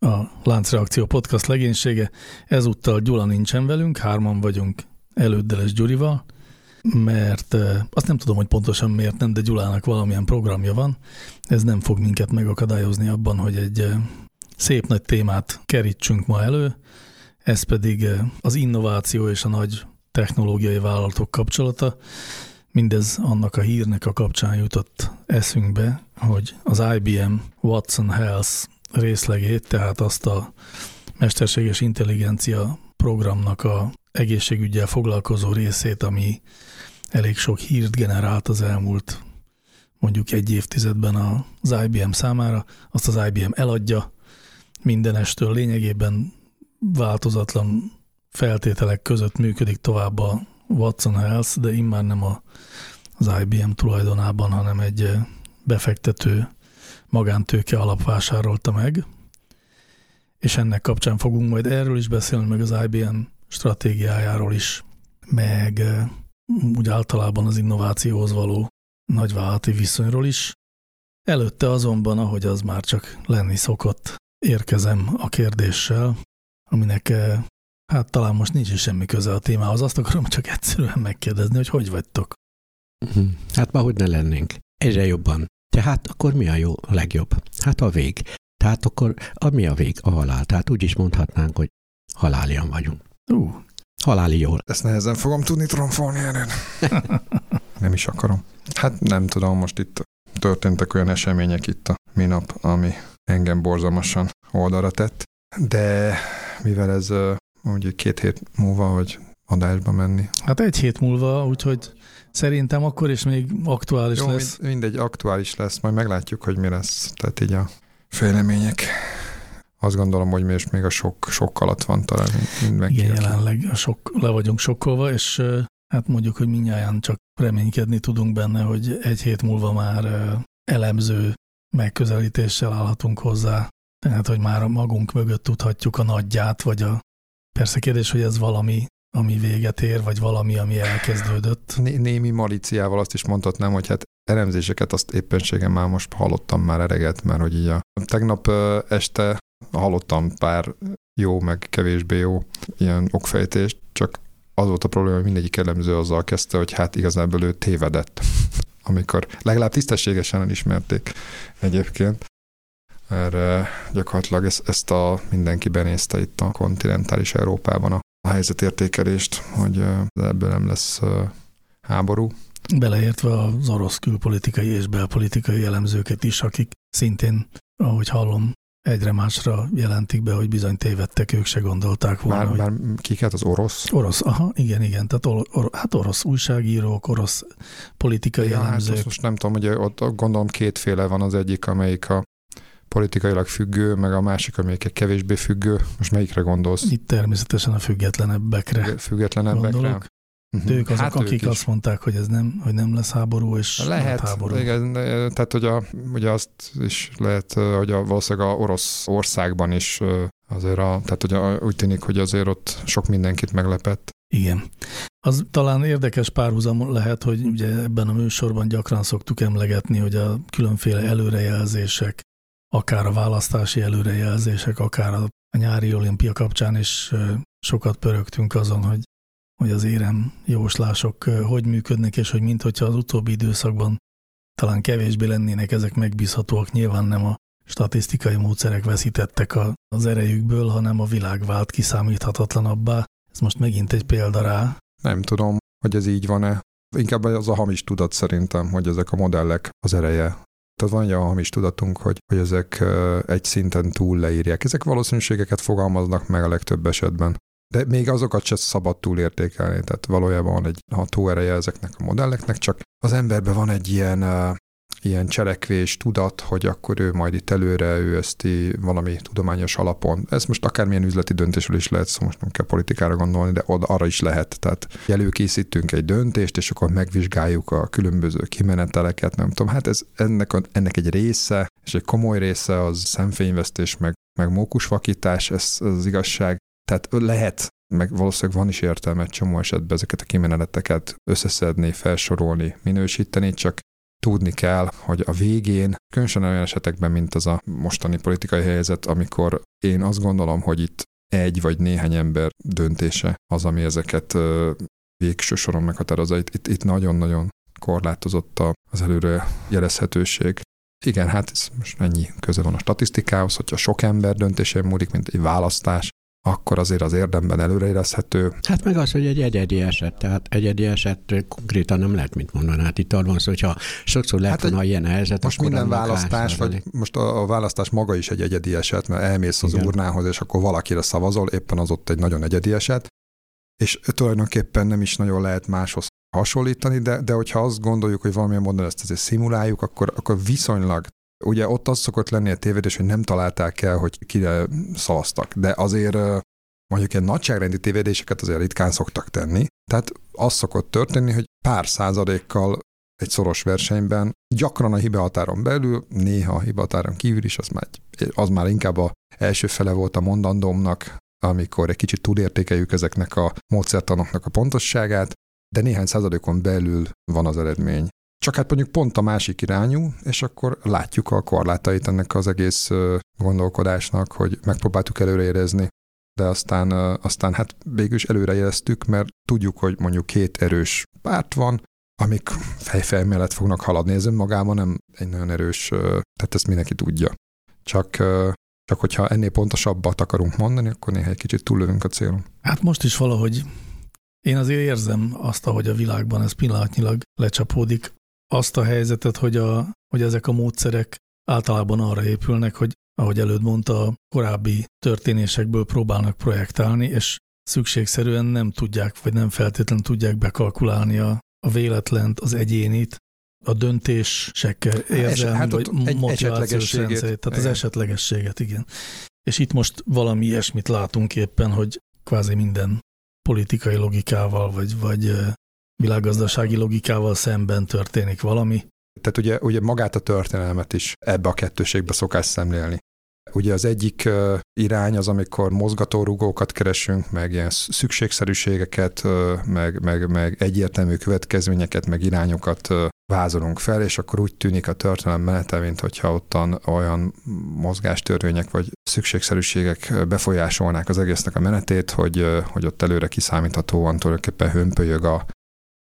a Láncreakció podcast legénysége. Ezúttal Gyula nincsen velünk, hárman vagyunk előddeles Gyurival, mert azt nem tudom, hogy pontosan miért nem, de Gyulának valamilyen programja van. Ez nem fog minket megakadályozni abban, hogy egy szép nagy témát kerítsünk ma elő, ez pedig az innováció és a nagy technológiai vállalatok kapcsolata. Mindez annak a hírnek a kapcsán jutott eszünkbe, hogy az IBM Watson Health részlegét, tehát azt a mesterséges intelligencia programnak a egészségügyel foglalkozó részét, ami elég sok hírt generált az elmúlt mondjuk egy évtizedben az IBM számára, azt az IBM eladja mindenestől lényegében változatlan feltételek között működik tovább a Watson Health, de immár nem az IBM tulajdonában, hanem egy befektető magántőke alapvásárolta meg, és ennek kapcsán fogunk majd erről is beszélni, meg az IBM stratégiájáról is, meg úgy általában az innovációhoz való nagyvállalati viszonyról is. Előtte azonban, ahogy az már csak lenni szokott, érkezem a kérdéssel, aminek hát talán most nincs is semmi köze a témához. Azt akarom csak egyszerűen megkérdezni, hogy hogy vagytok? Mhm. Hát ma hogy ne lennénk. Egyre jobban. Tehát akkor mi a jó, a legjobb? Hát a vég. Tehát akkor a mi a vég? A halál. Tehát úgy is mondhatnánk, hogy halálian vagyunk. Uh. Haláli jól. Ezt nehezen fogom tudni tromfolni erőn. nem is akarom. Hát nem tudom, most itt történtek olyan események itt a minap, ami engem borzalmasan oldalra tett, de mivel ez mondjuk két hét múlva, hogy adásba menni. Hát egy hét múlva, úgyhogy szerintem akkor is még aktuális Jó, lesz. mindegy, aktuális lesz, majd meglátjuk, hogy mi lesz. Tehát így a fejlemények. Azt gondolom, hogy mi is még a sok, sok alatt van talán mindenki. Igen, jelenleg a sok, le vagyunk sokkolva, és hát mondjuk, hogy minnyáján csak reménykedni tudunk benne, hogy egy hét múlva már elemző megközelítéssel állhatunk hozzá. Tehát, hogy már magunk mögött tudhatjuk a nagyját, vagy a... Persze kérdés, hogy ez valami, ami véget ér, vagy valami, ami elkezdődött. Né- némi maliciával azt is mondhatnám, hogy hát elemzéseket azt éppenségen már most hallottam már ereget, mert hogy így a tegnap este hallottam pár jó, meg kevésbé jó ilyen okfejtést, csak az volt a probléma, hogy mindegyik elemző azzal kezdte, hogy hát igazából ő tévedett, amikor legalább tisztességesen elismerték egyébként. Erre gyakorlatilag ezt, ezt a mindenki benézte itt a kontinentális Európában a, a helyzetértékelést, hogy ebből nem lesz háború. Beleértve az orosz külpolitikai és belpolitikai elemzőket is, akik szintén, ahogy hallom, egyre másra jelentik be, hogy bizony tévedtek, ők se gondolták volna. Már, hogy... már kiket az orosz? Orosz, aha, igen, igen. Tehát or, or, hát orosz újságírók, orosz politikai ja, elemzők. Hát most nem tudom, hogy ott gondolom kétféle van az egyik, amelyik a politikailag függő, meg a másik, amelyik kevésbé függő. Most melyikre gondolsz? Itt természetesen a függetlenebbekre Függetlenebbekre? gondolok. Uh-huh. Ők azok, hát akik azt mondták, hogy ez nem, hogy nem lesz háború, és lehet, háború. Igen, tehát hogy, a, ugye azt is lehet, hogy a, valószínűleg a orosz országban is azért a, tehát hogy a, úgy tűnik, hogy azért ott sok mindenkit meglepett. Igen. Az talán érdekes párhuzam lehet, hogy ugye ebben a műsorban gyakran szoktuk emlegetni, hogy a különféle előrejelzések, akár a választási előrejelzések, akár a nyári olimpia kapcsán is sokat pörögtünk azon, hogy hogy az érem jóslások hogy működnek, és hogy mint hogyha az utóbbi időszakban talán kevésbé lennének ezek megbízhatóak, nyilván nem a statisztikai módszerek veszítettek az erejükből, hanem a világ vált kiszámíthatatlanabbá. Ez most megint egy példa rá. Nem tudom, hogy ez így van-e. Inkább az a hamis tudat szerintem, hogy ezek a modellek az ereje. Tehát van egy a hamis tudatunk, hogy, hogy ezek egy szinten túl leírják. Ezek valószínűségeket fogalmaznak meg a legtöbb esetben. De még azokat se szabad túlértékelni, tehát valójában van egy ható ereje ezeknek a modelleknek, csak az emberben van egy ilyen ilyen cselekvés, tudat, hogy akkor ő majd itt előre, ő ezt valami tudományos alapon. Ez most akármilyen üzleti döntésről is lehet, szóval most nem kell politikára gondolni, de oda, arra is lehet. Tehát előkészítünk egy döntést, és akkor megvizsgáljuk a különböző kimeneteleket, nem tudom. Hát ez ennek, ennek egy része, és egy komoly része az szemfényvesztés, meg, meg mókusvakítás, ez, ez az igazság. Tehát lehet meg valószínűleg van is értelme csomó esetben ezeket a kimeneteket összeszedni, felsorolni, minősíteni, csak tudni kell, hogy a végén, különösen olyan esetekben, mint az a mostani politikai helyzet, amikor én azt gondolom, hogy itt egy vagy néhány ember döntése az, ami ezeket végső soron meghatározza. Itt, itt, nagyon-nagyon korlátozott az előre jelezhetőség. Igen, hát ez most ennyi köze van a statisztikához, hogyha sok ember döntésén múlik, mint egy választás, akkor azért az érdemben előreérezhető. Hát meg az, hogy egy egyedi eset, tehát egyedi eset konkrétan nem lehet mit mondani. Hát itt arról van szó, hogyha sokszor lehet hát volna ilyen helyzet, Most minden választás, vagy most a, a választás maga is egy egyedi eset, mert elmész az Igen. urnához, és akkor valakire szavazol, éppen az ott egy nagyon egyedi eset, és tulajdonképpen nem is nagyon lehet máshoz hasonlítani, de, de hogyha azt gondoljuk, hogy valamilyen módon ezt azért szimuláljuk, akkor, akkor viszonylag Ugye ott az szokott lenni a tévedés, hogy nem találták el, hogy kire szavaztak, de azért mondjuk ilyen nagyságrendi tévedéseket azért ritkán szoktak tenni. Tehát az szokott történni, hogy pár százalékkal egy szoros versenyben, gyakran a hibahatáron belül, néha a hibahatáron kívül is, az már, az már inkább a első fele volt a mondandómnak, amikor egy kicsit túlértékeljük ezeknek a módszertanoknak a pontosságát, de néhány százalékon belül van az eredmény. Csak hát mondjuk pont a másik irányú, és akkor látjuk a korlátait ennek az egész gondolkodásnak, hogy megpróbáltuk előreérezni, de aztán, aztán hát végül is előrejeleztük, mert tudjuk, hogy mondjuk két erős párt van, amik fejfej mellett fognak haladni. Ez önmagában nem egy nagyon erős, tehát ezt mindenki tudja. Csak, csak hogyha ennél pontosabbat akarunk mondani, akkor néha egy kicsit túllövünk a célon. Hát most is valahogy én azért érzem azt, ahogy a világban ez pillanatnyilag lecsapódik azt a helyzetet, hogy, a, hogy ezek a módszerek általában arra épülnek, hogy ahogy előtt mondta, a korábbi történésekből próbálnak projektálni, és szükségszerűen nem tudják, vagy nem feltétlenül tudják bekalkulálni a, a véletlent, az egyénit, a döntésekkel érzelmi, hát vagy egy motivációs rendszerét, tehát igen. az esetlegességet, igen. És itt most valami ilyesmit látunk éppen, hogy kvázi minden politikai logikával, vagy, vagy világgazdasági logikával szemben történik valami. Tehát ugye, ugye magát a történelmet is ebbe a kettőségbe szokás szemlélni. Ugye az egyik irány az, amikor mozgatórugókat keresünk, meg ilyen szükségszerűségeket, meg, meg, meg egyértelmű következményeket, meg irányokat vázolunk fel, és akkor úgy tűnik a történelem menete, mint hogyha ottan olyan mozgástörvények vagy szükségszerűségek befolyásolnák az egésznek a menetét, hogy, hogy ott előre kiszámíthatóan tulajdonképpen hömpölyög a,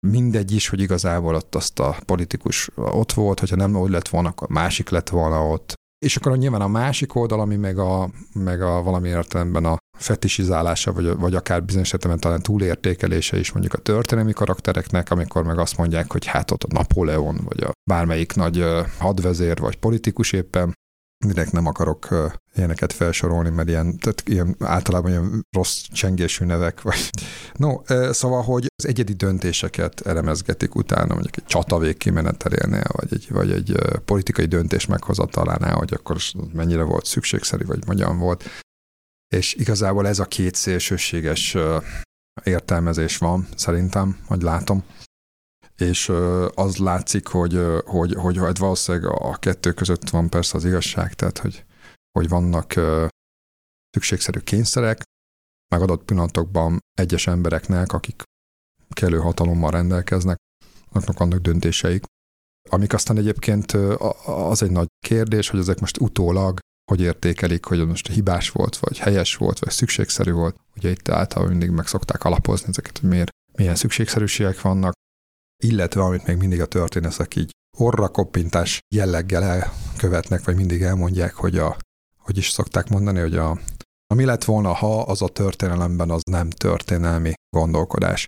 mindegy is, hogy igazából ott azt a politikus ott volt, hogyha nem úgy lett volna, akkor másik lett volna ott. És akkor nyilván a másik oldal, ami meg a, meg a valami értelemben a fetisizálása, vagy, vagy akár bizonyos értelemben talán túlértékelése is mondjuk a történelmi karaktereknek, amikor meg azt mondják, hogy hát ott a Napóleon, vagy a bármelyik nagy hadvezér, vagy politikus éppen, direkt nem akarok ilyeneket felsorolni, mert ilyen, tehát ilyen általában ilyen rossz csengésű nevek. Vagy. No, szóval, hogy az egyedi döntéseket elemezgetik utána, mondjuk egy csata végkimenetelénél, vagy egy, vagy egy politikai döntés meghozatalánál, hogy akkor mennyire volt szükségszerű, vagy hogyan volt. És igazából ez a két szélsőséges értelmezés van, szerintem, hogy látom és az látszik, hogy, hogy, hogy, hogy valószínűleg a kettő között van persze az igazság, tehát hogy, hogy vannak szükségszerű kényszerek, meg adott pillanatokban egyes embereknek, akik kellő hatalommal rendelkeznek, annak vannak döntéseik, amik aztán egyébként az egy nagy kérdés, hogy ezek most utólag hogy értékelik, hogy most hibás volt, vagy helyes volt, vagy szükségszerű volt. Ugye itt általában mindig meg szokták alapozni ezeket, hogy miért, milyen szükségszerűségek vannak, illetve amit még mindig a történészek így orra koppintás jelleggel elkövetnek, vagy mindig elmondják, hogy a, hogy is szokták mondani, hogy a, ami lett volna, ha az a történelemben az nem történelmi gondolkodás.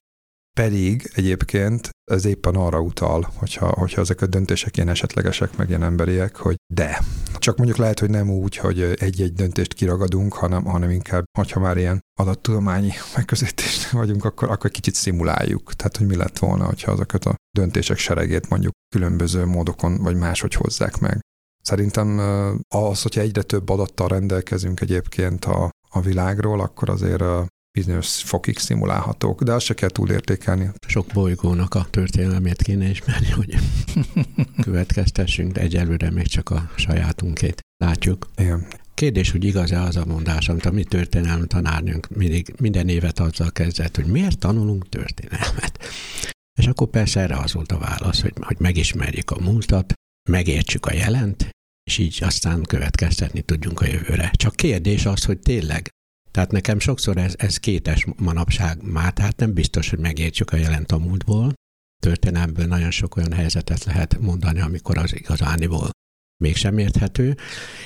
Pedig egyébként ez éppen arra utal, hogyha, hogyha ezek a döntések ilyen esetlegesek, meg ilyen emberiek, hogy de. Csak mondjuk lehet, hogy nem úgy, hogy egy-egy döntést kiragadunk, hanem, hanem inkább, hogyha már ilyen adattudományi megközelítésnél vagyunk, akkor, akkor kicsit szimuláljuk. Tehát, hogy mi lett volna, hogyha azokat a döntések seregét mondjuk különböző módokon vagy máshogy hozzák meg. Szerintem az, hogyha egyre több adattal rendelkezünk egyébként a, a világról, akkor azért bizonyos fokig szimulálhatók, de azt se kell túlértékelni. Sok bolygónak a történelmét kéne ismerni, hogy következtessünk, de egyelőre még csak a sajátunkét látjuk. Igen. Kérdés, hogy igaz-e az a mondás, amit a mi történelmi tanárnőnk mindig, minden évet azzal kezdett, hogy miért tanulunk történelmet. És akkor persze erre az volt a válasz, hogy, hogy megismerjük a múltat, megértsük a jelent, és így aztán következtetni tudjunk a jövőre. Csak kérdés az, hogy tényleg tehát nekem sokszor ez, ez kétes manapság már, tehát nem biztos, hogy megértjük a jelent a múltból. Történelmből nagyon sok olyan helyzetet lehet mondani, amikor az igazániból mégsem érthető,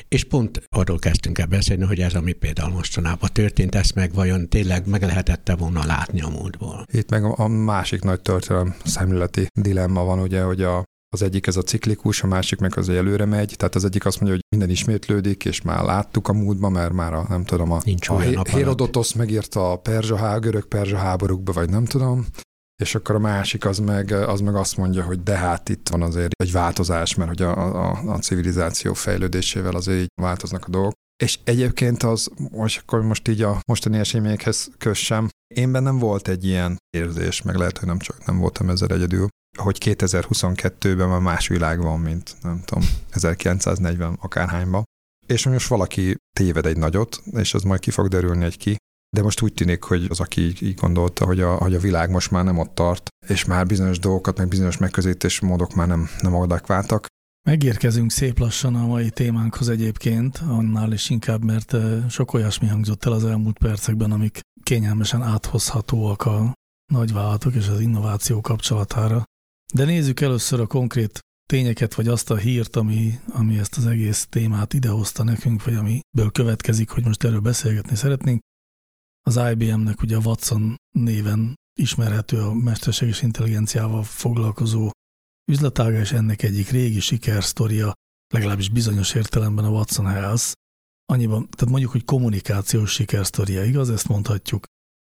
és pont arról kezdtünk el beszélni, hogy ez, ami például mostanában történt, ezt meg vajon tényleg meg lehetette volna látni a múltból. Itt meg a másik nagy történelem szemléleti dilemma van, ugye, hogy a az egyik ez a ciklikus, a másik meg az, előre megy. Tehát az egyik azt mondja, hogy minden ismétlődik, és már láttuk a múltban, mert már a, nem tudom, a, Nincs a Herodotos megírta a perzsa, görög perzsa háborúkba, vagy nem tudom, és akkor a másik az meg, az meg azt mondja, hogy de hát itt van azért egy változás, mert hogy a, a, a civilizáció fejlődésével azért így változnak a dolgok. És egyébként az, most akkor most így a mostani eseményekhez kössem, én bennem volt egy ilyen érzés, meg lehet, hogy nem csak nem voltam ezzel egyedül, hogy 2022-ben már más világ van, mint nem tudom, 1940 akárhányban. És most valaki téved egy nagyot, és az majd ki fog derülni egy ki, de most úgy tűnik, hogy az, aki így gondolta, hogy a, hogy a világ most már nem ott tart, és már bizonyos dolgokat, meg bizonyos megközelítés módok már nem, nem adekváltak. Megérkezünk szép lassan a mai témánkhoz egyébként, annál is inkább, mert sok olyasmi hangzott el az elmúlt percekben, amik kényelmesen áthozhatóak a nagyvállalatok és az innováció kapcsolatára. De nézzük először a konkrét tényeket, vagy azt a hírt, ami, ami ezt az egész témát idehozta nekünk, vagy amiből következik, hogy most erről beszélgetni szeretnénk. Az IBM-nek ugye a Watson néven ismerhető a mesterséges intelligenciával foglalkozó üzletága, és ennek egyik régi sikersztoria, legalábbis bizonyos értelemben a Watson Health, annyiban, tehát mondjuk, hogy kommunikációs sikersztoria, igaz? Ezt mondhatjuk.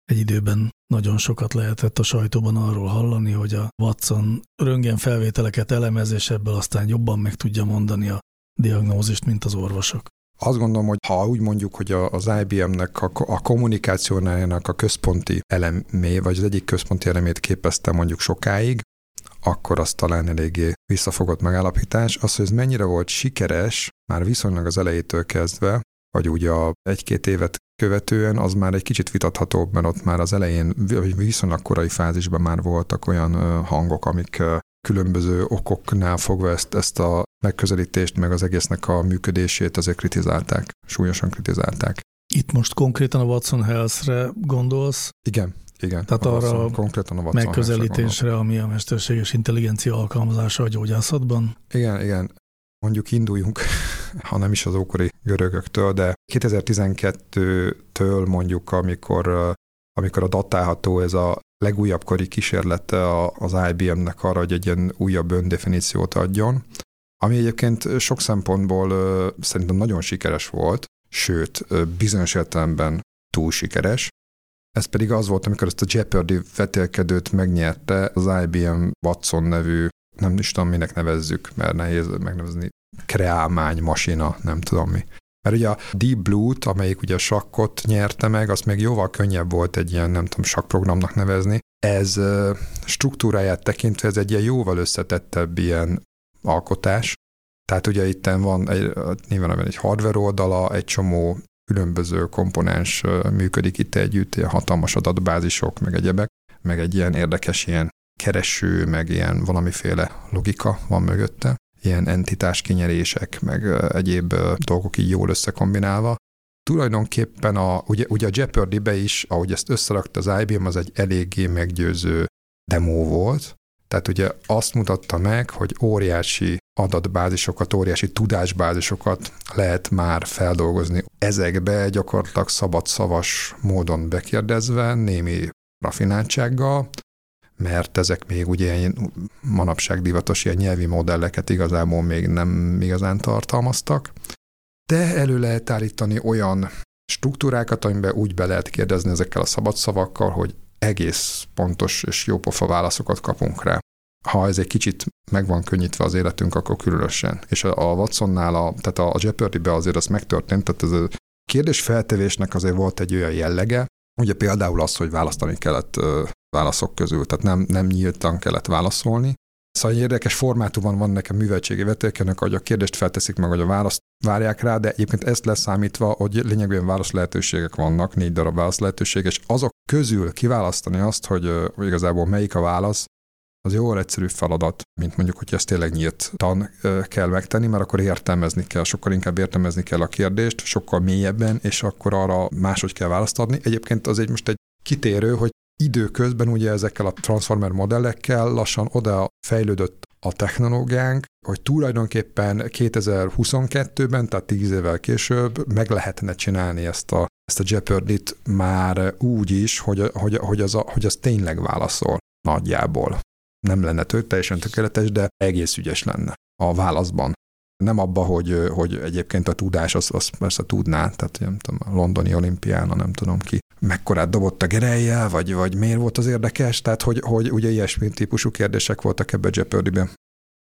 Egy időben nagyon sokat lehetett a sajtóban arról hallani, hogy a Watson röntgen felvételeket elemez, és ebből aztán jobban meg tudja mondani a diagnózist, mint az orvosok. Azt gondolom, hogy ha úgy mondjuk, hogy az IBM-nek a, kommunikációnájának a központi elemé, vagy az egyik központi elemét képezte mondjuk sokáig, akkor az talán eléggé visszafogott megállapítás. Az, hogy ez mennyire volt sikeres, már viszonylag az elejétől kezdve, vagy úgy a egy-két évet követően az már egy kicsit vitathatóbb, mert ott már az elején, viszonylag korai fázisban már voltak olyan hangok, amik különböző okoknál fogva ezt, ezt a megközelítést, meg az egésznek a működését azért kritizálták, súlyosan kritizálták. Itt most konkrétan a Watson Health-re gondolsz? Igen, igen. Tehát arra Watson, konkrétan a Watson megközelítésre, ami a mesterséges intelligencia alkalmazása a gyógyászatban? Igen, igen mondjuk induljunk, ha nem is az ókori görögöktől, de 2012-től mondjuk, amikor, amikor a datálható ez a legújabb kori kísérlete az IBM-nek arra, hogy egy ilyen újabb öndefiníciót adjon, ami egyébként sok szempontból szerintem nagyon sikeres volt, sőt, bizonyos értelemben túl sikeres. Ez pedig az volt, amikor ezt a Jeopardy vetélkedőt megnyerte az IBM Watson nevű nem is tudom, minek nevezzük, mert nehéz megnevezni, kreálmány, masina, nem tudom mi. Mert ugye a Deep Blue-t, amelyik ugye a sakkot nyerte meg, az még jóval könnyebb volt egy ilyen, nem tudom, sakkprogramnak nevezni. Ez struktúráját tekintve ez egy ilyen jóval összetettebb ilyen alkotás. Tehát ugye itt van egy, nyilván egy hardware oldala, egy csomó különböző komponens működik itt együtt, ilyen hatalmas adatbázisok, meg egyebek, meg egy ilyen érdekes ilyen kereső, meg ilyen valamiféle logika van mögötte, ilyen entitás kinyerések, meg egyéb dolgok így jól összekombinálva. Tulajdonképpen a, ugye, ugye a Jeopardy-be is, ahogy ezt összerakta az IBM, az egy eléggé meggyőző demo volt, tehát ugye azt mutatta meg, hogy óriási adatbázisokat, óriási tudásbázisokat lehet már feldolgozni. Ezekbe gyakorlatilag szabad szavas módon bekérdezve, némi rafináltsággal, mert ezek még ugye ilyen manapság divatos ilyen nyelvi modelleket igazából még nem igazán tartalmaztak, de elő lehet állítani olyan struktúrákat, amiben úgy be lehet kérdezni ezekkel a szabad szavakkal, hogy egész pontos és jópofa válaszokat kapunk rá. Ha ez egy kicsit meg van könnyítve az életünk, akkor különösen. És a Watsonnál, a, tehát a Jeopardy-be azért az megtörtént, tehát ez a kérdés feltevésnek azért volt egy olyan jellege, ugye például az, hogy választani kellett válaszok közül, tehát nem, nem nyíltan kellett válaszolni. Szóval egy érdekes formátumban van nekem műveltségi vetélkenek, hogy a kérdést felteszik meg, hogy a választ várják rá, de egyébként ezt leszámítva, hogy lényegében válasz lehetőségek vannak, négy darab válasz lehetőség, és azok közül kiválasztani azt, hogy, igazából melyik a válasz, az jóval egyszerűbb feladat, mint mondjuk, hogy ezt tényleg nyíltan kell megtenni, mert akkor értelmezni kell, sokkal inkább értelmezni kell a kérdést, sokkal mélyebben, és akkor arra máshogy kell választ adni. Egyébként az egy most egy kitérő, hogy időközben ugye ezekkel a transformer modellekkel lassan oda fejlődött a technológiánk, hogy tulajdonképpen 2022-ben, tehát 10 évvel később meg lehetne csinálni ezt a, ezt a Jeopardy-t már úgy is, hogy, hogy, hogy, az, a, hogy az tényleg válaszol nagyjából. Nem lenne tök, teljesen tökéletes, de egész ügyes lenne a válaszban. Nem abba, hogy, hogy egyébként a tudás az, az persze tudná, tehát nem tudom, a londoni olimpián, nem tudom ki mekkorát dobott a gerejjel, vagy, vagy miért volt az érdekes, tehát hogy, hogy ugye ilyesmi típusú kérdések voltak ebbe a jeopardy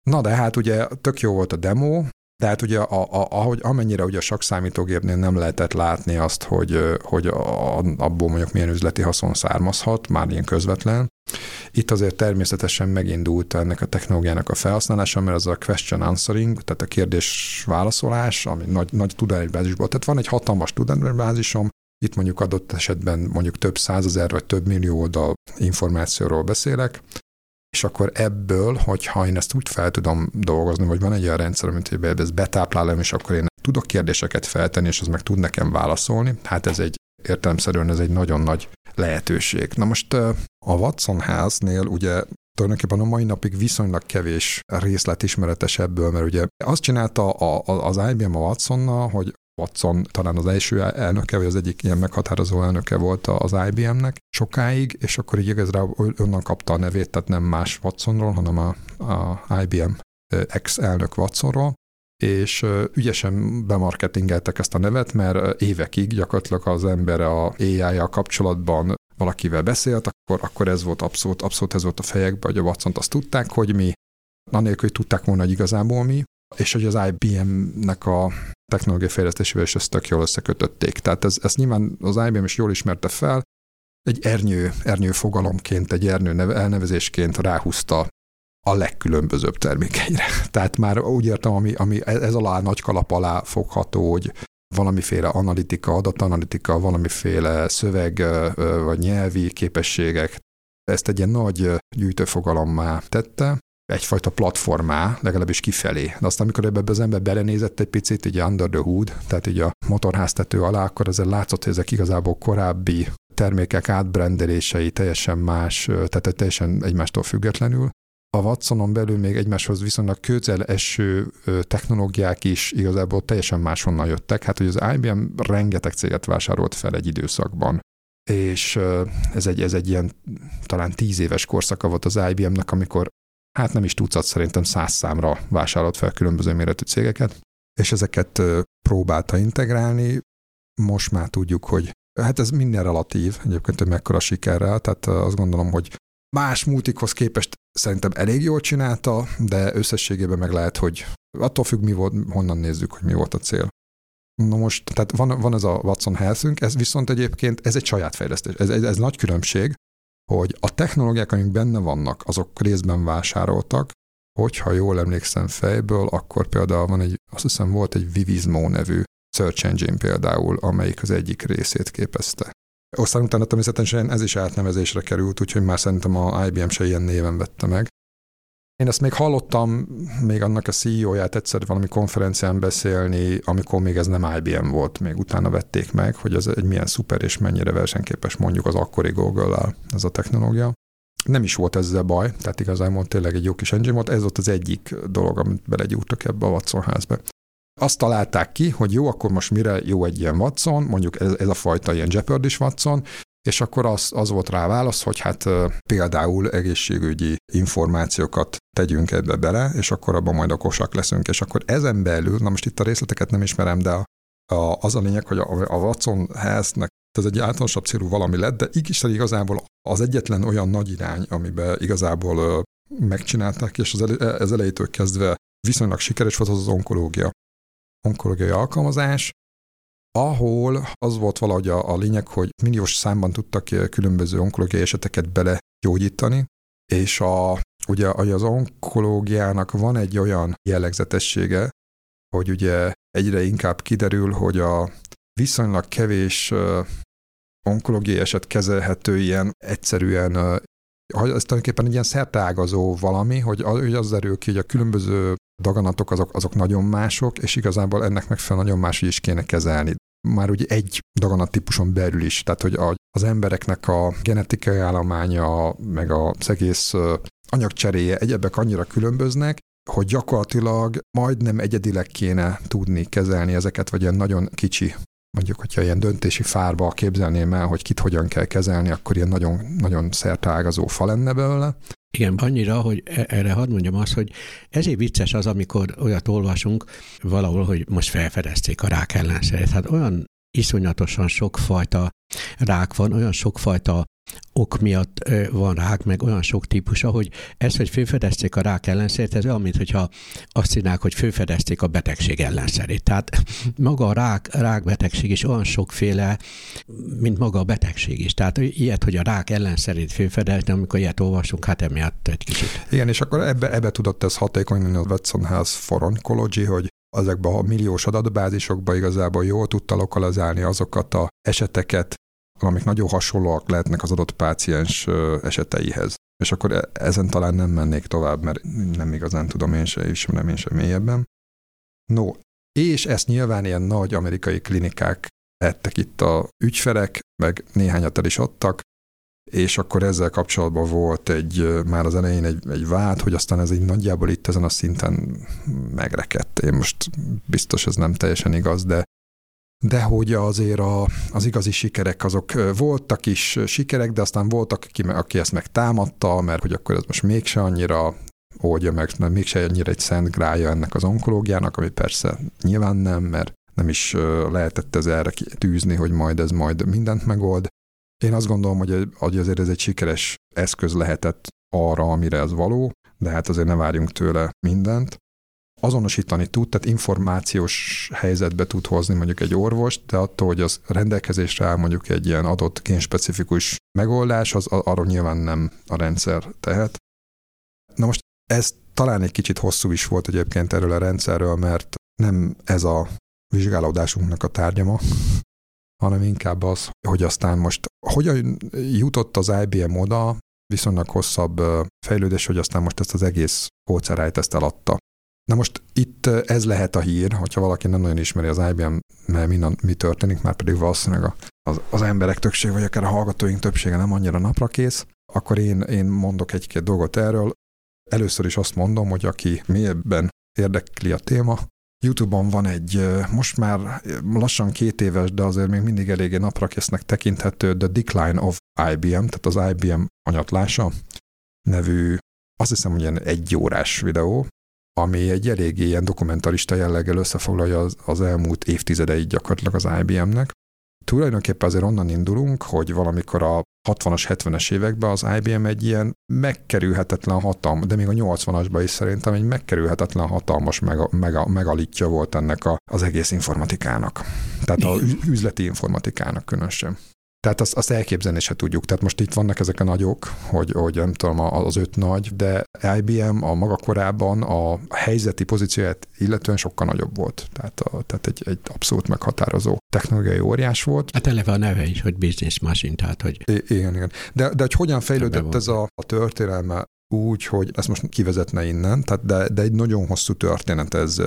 Na de hát ugye tök jó volt a demo, de hát ugye a, a, ahogy, amennyire ugye a sakszámítógépnél nem lehetett látni azt, hogy, hogy a, abból mondjuk milyen üzleti haszon származhat, már ilyen közvetlen. Itt azért természetesen megindult ennek a technológiának a felhasználása, mert az a question answering, tehát a kérdés válaszolás, ami nagy, nagy tudománybázisból. Tehát van egy hatalmas tudománybázisom, itt mondjuk adott esetben mondjuk több százezer vagy több millió oldal információról beszélek, és akkor ebből, hogyha én ezt úgy fel tudom dolgozni, vagy van egy olyan rendszer, amit ezt betáplálom, és akkor én tudok kérdéseket feltenni, és az meg tud nekem válaszolni, hát ez egy értelemszerűen ez egy nagyon nagy lehetőség. Na most a Watson háznél ugye tulajdonképpen a mai napig viszonylag kevés részlet ismeretes ebből, mert ugye azt csinálta az IBM a Watsonnal, hogy Watson talán az első elnöke, vagy az egyik ilyen meghatározó elnöke volt az IBM-nek sokáig, és akkor így igazából onnan kapta a nevét, tehát nem más Watsonról, hanem a, a IBM ex-elnök Watsonról, és ügyesen bemarketingeltek ezt a nevet, mert évekig gyakorlatilag az ember a AI-jal kapcsolatban valakivel beszélt, akkor, akkor ez volt abszolút, abszolút ez volt a fejekben, hogy a watson azt tudták, hogy mi, anélkül, hogy tudták volna, hogy igazából mi, és hogy az IBM-nek a technológiai fejlesztésével is ezt tök jól összekötötték. Tehát ez, ezt nyilván az IBM is jól ismerte fel, egy ernyő, ernyő fogalomként, egy ernyő neve, elnevezésként ráhúzta a legkülönbözőbb termékeire. Tehát már úgy értem, ami, ami ez alá nagy kalap alá fogható, hogy valamiféle analitika, adatanalitika, valamiféle szöveg vagy nyelvi képességek, ezt egy ilyen nagy gyűjtőfogalommá tette, egyfajta platformá, legalábbis kifelé. De aztán, amikor ebbe az ember belenézett egy picit, így under the hood, tehát így a motorháztető alá, akkor ezzel látszott, hogy ezek igazából korábbi termékek átbrendelései teljesen más, tehát teljesen egymástól függetlenül. A Watsonon belül még egymáshoz viszonylag közel eső technológiák is igazából teljesen máshonnan jöttek. Hát, hogy az IBM rengeteg céget vásárolt fel egy időszakban, és ez egy, ez egy ilyen talán tíz éves korszaka volt az IBM-nek, amikor hát nem is tucat, szerintem száz számra vásárolt fel különböző méretű cégeket, és ezeket próbálta integrálni. Most már tudjuk, hogy hát ez minden relatív, egyébként, hogy mekkora sikerrel, tehát azt gondolom, hogy más multikhoz képest szerintem elég jól csinálta, de összességében meg lehet, hogy attól függ, mi volt, honnan nézzük, hogy mi volt a cél. Na most, tehát van, van ez a Watson health ez viszont egyébként, ez egy saját fejlesztés, ez, ez, ez nagy különbség, hogy a technológiák, amik benne vannak, azok részben vásároltak, hogyha jól emlékszem fejből, akkor például van egy, azt hiszem volt egy Vivismo nevű search engine például, amelyik az egyik részét képezte. Aztán utána természetesen ez is átnevezésre került, úgyhogy már szerintem a IBM se ilyen néven vette meg. Én ezt még hallottam, még annak a CEO-ját egyszer valami konferencián beszélni, amikor még ez nem IBM volt, még utána vették meg, hogy ez egy milyen szuper és mennyire versenyképes mondjuk az akkori google ez a technológia. Nem is volt ezzel baj, tehát igazából tényleg egy jó kis engine volt, ez volt az egyik dolog, amit belegyúrtak ebbe a Watson házba. Azt találták ki, hogy jó, akkor most mire jó egy ilyen Watson, mondjuk ez, ez a fajta ilyen jeopardy Watson, és akkor az, az volt rá a válasz, hogy hát például egészségügyi információkat tegyünk ebbe bele, és akkor abban majd okosak leszünk. És akkor ezen belül, na most itt a részleteket nem ismerem, de a, a, az a lényeg, hogy a, a Watson Health-nek ez egy általánosabb célú valami lett, de Isten igazából az egyetlen olyan nagy irány, amiben igazából megcsinálták, és az, elé, ez elejétől kezdve viszonylag sikeres volt, az az onkológia. Onkológiai alkalmazás, ahol az volt valahogy a, a lényeg, hogy milliós számban tudtak különböző onkológiai eseteket belegyógyítani, és a, ugye az onkológiának van egy olyan jellegzetessége, hogy ugye egyre inkább kiderül, hogy a viszonylag kevés onkológiai eset kezelhető ilyen egyszerűen ez tulajdonképpen egy ilyen szertágazó valami, hogy az derül ki, hogy a különböző daganatok azok, azok nagyon mások, és igazából ennek megfelelően nagyon más is kéne kezelni. Már ugye egy daganat típuson belül is, tehát hogy az embereknek a genetikai állománya, meg az egész anyagcseréje, egyebek annyira különböznek, hogy gyakorlatilag majdnem egyedileg kéne tudni kezelni ezeket, vagy ilyen nagyon kicsi mondjuk, hogyha ilyen döntési fárba képzelném el, hogy kit hogyan kell kezelni, akkor ilyen nagyon, nagyon szertágazó fa lenne belőle. Igen, annyira, hogy e- erre hadd mondjam azt, hogy ezért vicces az, amikor olyat olvasunk valahol, hogy most felfedezték a rák ellenszerét. Hát olyan iszonyatosan sokfajta rák van, olyan sokfajta ok miatt van rák, meg olyan sok típusa, hogy ez, hogy főfedezték a rák ellenszerét, ez olyan, mintha azt csinálják, hogy főfedezték a betegség ellenszerét. Tehát maga a rák, rákbetegség is olyan sokféle, mint maga a betegség is. Tehát ilyet, hogy a rák ellenszerét főfedezni, amikor ilyet olvasunk, hát emiatt egy kicsit. Igen, és akkor ebbe, ebbe tudott ez hatékony a Watson Health for Oncology, hogy ezekben a milliós adatbázisokban igazából jól tudta lokalizálni azokat a eseteket, amik nagyon hasonlóak lehetnek az adott páciens eseteihez. És akkor e, ezen talán nem mennék tovább, mert nem igazán tudom én se, ismerem én sem mélyebben. No, és ezt nyilván ilyen nagy amerikai klinikák ettek itt a ügyfelek, meg néhányat el is adtak, és akkor ezzel kapcsolatban volt egy, már az elején egy, egy vád, hogy aztán ez így nagyjából itt ezen a szinten megrekedt. Én most biztos ez nem teljesen igaz, de de hogy azért a, az igazi sikerek azok voltak is sikerek, de aztán voltak, aki, aki ezt megtámadta, mert hogy akkor ez most mégse annyira oldja meg, mert mégse annyira egy szent grája ennek az onkológiának, ami persze nyilván nem, mert nem is lehetett ez erre tűzni, hogy majd ez majd mindent megold. Én azt gondolom, hogy, hogy azért ez egy sikeres eszköz lehetett arra, amire ez való, de hát azért ne várjunk tőle mindent azonosítani tud, tehát információs helyzetbe tud hozni mondjuk egy orvost, de attól, hogy az rendelkezésre áll mondjuk egy ilyen adott génspecifikus megoldás, az arról nyilván nem a rendszer tehet. Na most ez talán egy kicsit hosszú is volt egyébként erről a rendszerről, mert nem ez a vizsgálódásunknak a tárgyama, hanem inkább az, hogy aztán most hogyan jutott az IBM oda, viszonylag hosszabb fejlődés, hogy aztán most ezt az egész kócerájt ezt eladta. Na most itt ez lehet a hír, hogyha valaki nem nagyon ismeri az IBM, mert mi, mi történik, már pedig valószínűleg az, az emberek többsége, vagy akár a hallgatóink többsége nem annyira napra kész, akkor én, én mondok egy-két dolgot erről. Először is azt mondom, hogy aki mélyebben érdekli a téma, YouTube-on van egy, most már lassan két éves, de azért még mindig eléggé naprakésznek tekinthető The Decline of IBM, tehát az IBM anyatlása nevű, azt hiszem, hogy ilyen egy órás videó, ami egy eléggé ilyen dokumentarista jelleggel összefoglalja az, az elmúlt évtizedeit gyakorlatilag az IBM-nek. Tulajdonképpen azért onnan indulunk, hogy valamikor a 60-as, 70-es években az IBM egy ilyen megkerülhetetlen hatalmas, de még a 80-asban is szerintem egy megkerülhetetlen hatalmas mega, mega, megalitja volt ennek a, az egész informatikának. Tehát a üzleti informatikának különösen. Tehát azt, azt elképzelni se tudjuk. Tehát most itt vannak ezek a nagyok, hogy, hogy nem tudom, az öt nagy, de IBM a maga korában a helyzeti pozícióját illetően sokkal nagyobb volt. Tehát, a, tehát egy, egy abszolút meghatározó technológiai óriás volt. Hát eleve a neve is, hogy business machine, tehát hogy... I- igen, igen. De, de hogy hogyan fejlődött ez a, a történelme úgy, hogy ezt most kivezetne innen, tehát de, de egy nagyon hosszú történet ez,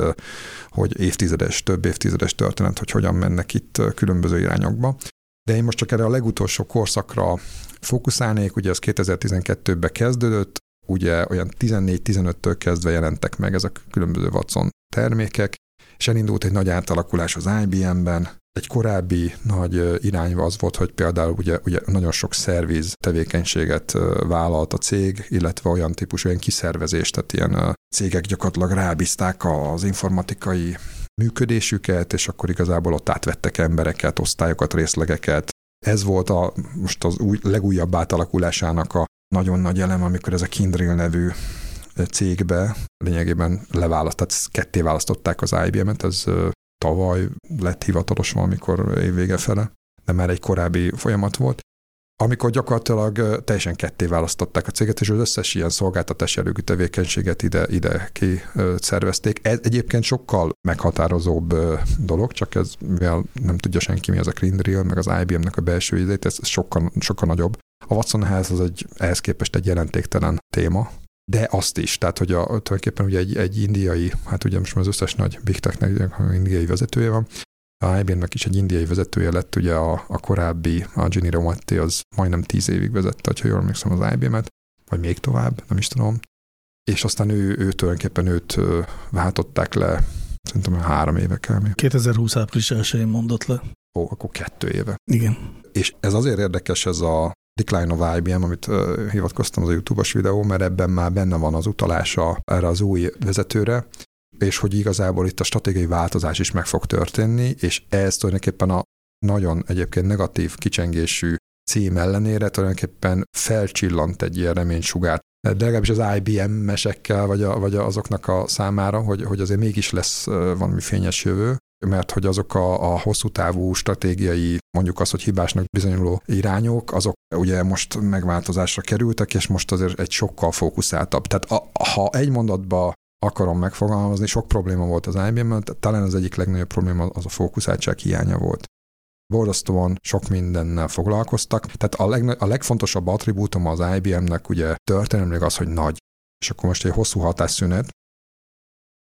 hogy évtizedes, több évtizedes történet, hogy hogyan mennek itt különböző irányokba. De én most csak erre a legutolsó korszakra fókuszálnék, ugye az 2012-ben kezdődött, ugye olyan 14-15-től kezdve jelentek meg ezek a különböző Watson termékek, és elindult egy nagy átalakulás az IBM-ben, Egy korábbi nagy irány az volt, hogy például ugye, ugye nagyon sok szerviz tevékenységet vállalt a cég, illetve olyan típusú olyan kiszervezést, tehát ilyen cégek gyakorlatilag rábízták az informatikai működésüket, és akkor igazából ott átvettek embereket, osztályokat, részlegeket. Ez volt a, most az új, legújabb átalakulásának a nagyon nagy elem, amikor ez a Kindrill nevű cégbe lényegében leválaszt, tehát ketté választották az IBM-et, ez tavaly lett hivatalos valamikor évvége fele, de már egy korábbi folyamat volt, amikor gyakorlatilag teljesen ketté választották a céget, és az összes ilyen szolgáltatás jellegű tevékenységet ide, ide ki szervezték. Ez egyébként sokkal meghatározóbb dolog, csak ez, mivel nem tudja senki mi az a Grindrill, meg az IBM-nek a belső idejét, ez sokkal, sokkal nagyobb. A Watson House az egy, ehhez képest egy jelentéktelen téma, de azt is, tehát hogy a, tulajdonképpen ugye egy, egy indiai, hát ugye most az összes nagy big tech indiai vezetője van, a IBM-nek is egy indiai vezetője lett, ugye a, a korábbi, a Ginny Romatti, az majdnem tíz évig vezette, ha jól emlékszem az IBM-et, vagy még tovább, nem is tudom. És aztán ő, ő tulajdonképpen őt váltották le, szerintem három éve kell. 2020 április 1 mondott le. Ó, akkor kettő éve. Igen. És ez azért érdekes ez a Decline of IBM, amit uh, hivatkoztam az a YouTube-os videó, mert ebben már benne van az utalása erre az új vezetőre, és hogy igazából itt a stratégiai változás is meg fog történni, és ez tulajdonképpen a nagyon egyébként negatív kicsengésű cím ellenére tulajdonképpen felcsillant egy ilyen reménysugár. De legalábbis az IBM-mesekkel, vagy, a, vagy azoknak a számára, hogy, hogy azért mégis lesz valami fényes jövő, mert hogy azok a, a hosszú távú stratégiai, mondjuk az, hogy hibásnak bizonyuló irányok, azok ugye most megváltozásra kerültek, és most azért egy sokkal fókuszáltabb. Tehát a, ha egy mondatba akarom megfogalmazni, sok probléma volt az IBM-ben, talán az egyik legnagyobb probléma az a fókuszáltság hiánya volt. Borzasztóan sok mindennel foglalkoztak, tehát a, leg, a legfontosabb attribútum az IBM-nek ugye történelmileg az, hogy nagy. És akkor most egy hosszú hatásszünet,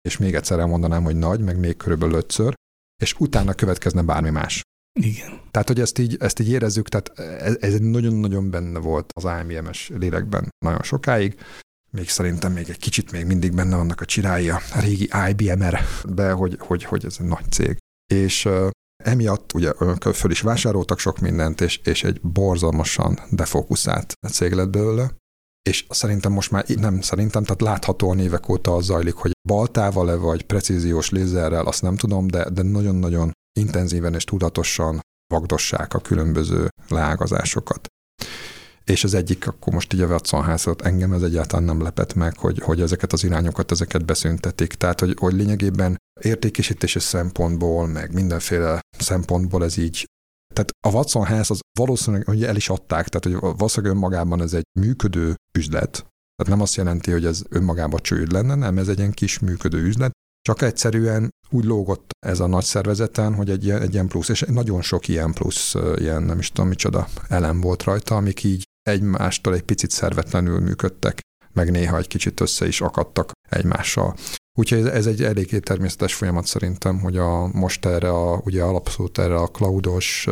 és még egyszer elmondanám, hogy nagy, meg még körülbelül ötször, és utána következne bármi más. Igen. Tehát, hogy ezt így, ezt így érezzük, tehát ez, ez nagyon-nagyon benne volt az IBM-es lélekben nagyon sokáig, még szerintem még egy kicsit még mindig benne vannak a csirái a régi IBM-be, hogy, hogy, hogy ez egy nagy cég. És uh, emiatt ugye föl is vásároltak sok mindent, és, és egy borzalmasan defókuszált cég lett belőle, és szerintem most már nem szerintem, tehát láthatóan évek óta az zajlik, hogy baltával-e vagy precíziós lézerrel, azt nem tudom, de, de nagyon-nagyon intenzíven és tudatosan vagdossák a különböző leágazásokat és az egyik, akkor most így a Watson engem ez egyáltalán nem lepett meg, hogy, hogy ezeket az irányokat, ezeket beszüntetik. Tehát, hogy, hogy lényegében értékesítési szempontból, meg mindenféle szempontból ez így. Tehát a Watson House az valószínűleg hogy el is adták, tehát hogy valószínűleg önmagában ez egy működő üzlet, tehát nem azt jelenti, hogy ez önmagában csőd lenne, nem, ez egy ilyen kis működő üzlet, csak egyszerűen úgy lógott ez a nagy szervezeten, hogy egy egy ilyen plusz, és nagyon sok ilyen plusz, ilyen nem is tudom micsoda elem volt rajta, amik így egymástól egy picit szervetlenül működtek, meg néha egy kicsit össze is akadtak egymással. Úgyhogy ez egy eléggé természetes folyamat szerintem, hogy a, most erre a, ugye alapszót erre a cloudos,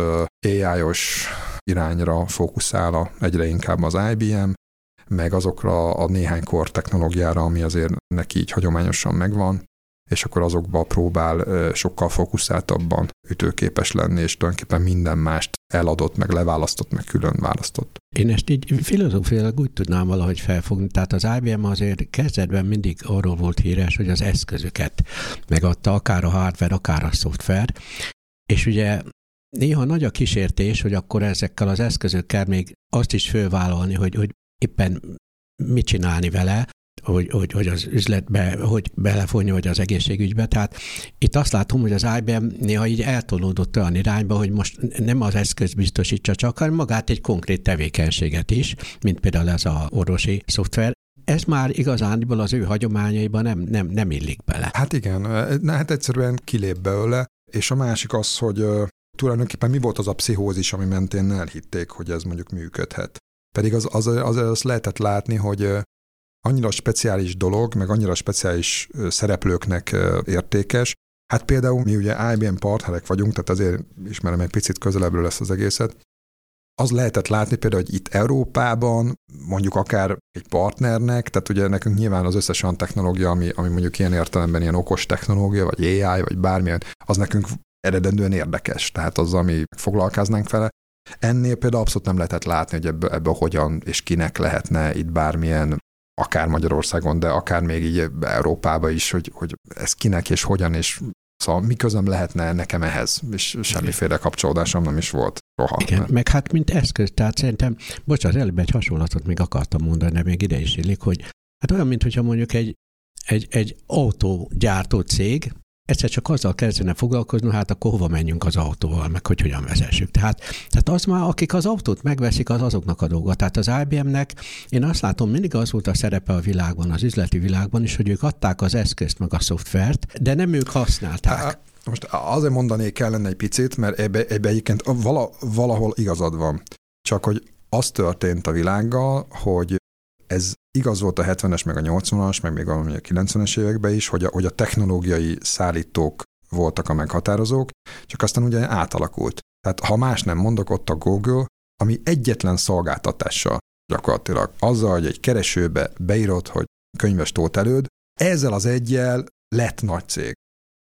AI-os irányra fókuszál a, egyre inkább az IBM, meg azokra a néhány kor technológiára, ami azért neki így hagyományosan megvan, és akkor azokba próbál sokkal fókuszáltabban ütőképes lenni, és tulajdonképpen minden mást eladott, meg leválasztott, meg külön választott. Én ezt így filozófiailag úgy tudnám valahogy felfogni, tehát az IBM azért kezdetben mindig arról volt híres, hogy az eszközöket megadta, akár a hardware, akár a szoftver, és ugye néha nagy a kísértés, hogy akkor ezekkel az eszközökkel még azt is fölvállalni, hogy, hogy éppen mit csinálni vele, hogy, hogy, hogy az üzletbe, hogy belefonja, vagy az egészségügybe. Tehát itt azt látom, hogy az IBM néha így eltolódott olyan irányba, hogy most nem az eszköz biztosítsa csak, hanem magát egy konkrét tevékenységet is, mint például ez a orvosi szoftver, ez már igazándiból az ő hagyományaiban nem, nem, nem illik bele. Hát igen, na, hát egyszerűen kilép belőle, és a másik az, hogy uh, tulajdonképpen mi volt az a pszichózis, ami mentén elhitték, hogy ez mondjuk működhet. Pedig az, az, az, az lehetett látni, hogy annyira speciális dolog, meg annyira speciális szereplőknek értékes. Hát például mi ugye IBM partnerek vagyunk, tehát azért ismerem egy picit közelebbről ezt az egészet. Az lehetett látni például, hogy itt Európában mondjuk akár egy partnernek, tehát ugye nekünk nyilván az összes olyan technológia, ami, ami mondjuk ilyen értelemben ilyen okos technológia, vagy AI, vagy bármilyen, az nekünk eredendően érdekes, tehát az, ami foglalkoznánk vele. Ennél például abszolút nem lehetett látni, hogy ebből, ebből hogyan és kinek lehetne itt bármilyen akár Magyarországon, de akár még így Európába is, hogy, hogy ez kinek és hogyan, és Szóval mi közöm lehetne nekem ehhez, és semmiféle kapcsolódásom nem is volt soha. Igen, mert... meg hát mint eszköz, tehát szerintem, bocsánat, előbb egy hasonlatot még akartam mondani, de még ide is illik, hogy hát olyan, mintha mondjuk egy, egy, egy autógyártó cég egyszer csak azzal kezdene foglalkozni, hát akkor hova menjünk az autóval, meg hogy hogyan vezessük. Tehát, tehát az már, akik az autót megveszik, az azoknak a dolga. Tehát az IBM-nek én azt látom, mindig az volt a szerepe a világban, az üzleti világban is, hogy ők adták az eszközt, meg a szoftvert, de nem ők használták. Most azért mondanék kellene egy picit, mert ebbe, ebbe egyébként vala, valahol igazad van. Csak hogy az történt a világgal, hogy ez igaz volt a 70-es, meg a 80-as, meg még a 90-es években is, hogy a, hogy a technológiai szállítók voltak a meghatározók, csak aztán ugye átalakult. Tehát ha más nem mondok, ott a Google, ami egyetlen szolgáltatással gyakorlatilag azzal, hogy egy keresőbe beírod, hogy könyves tót előd, ezzel az egyel lett nagy cég.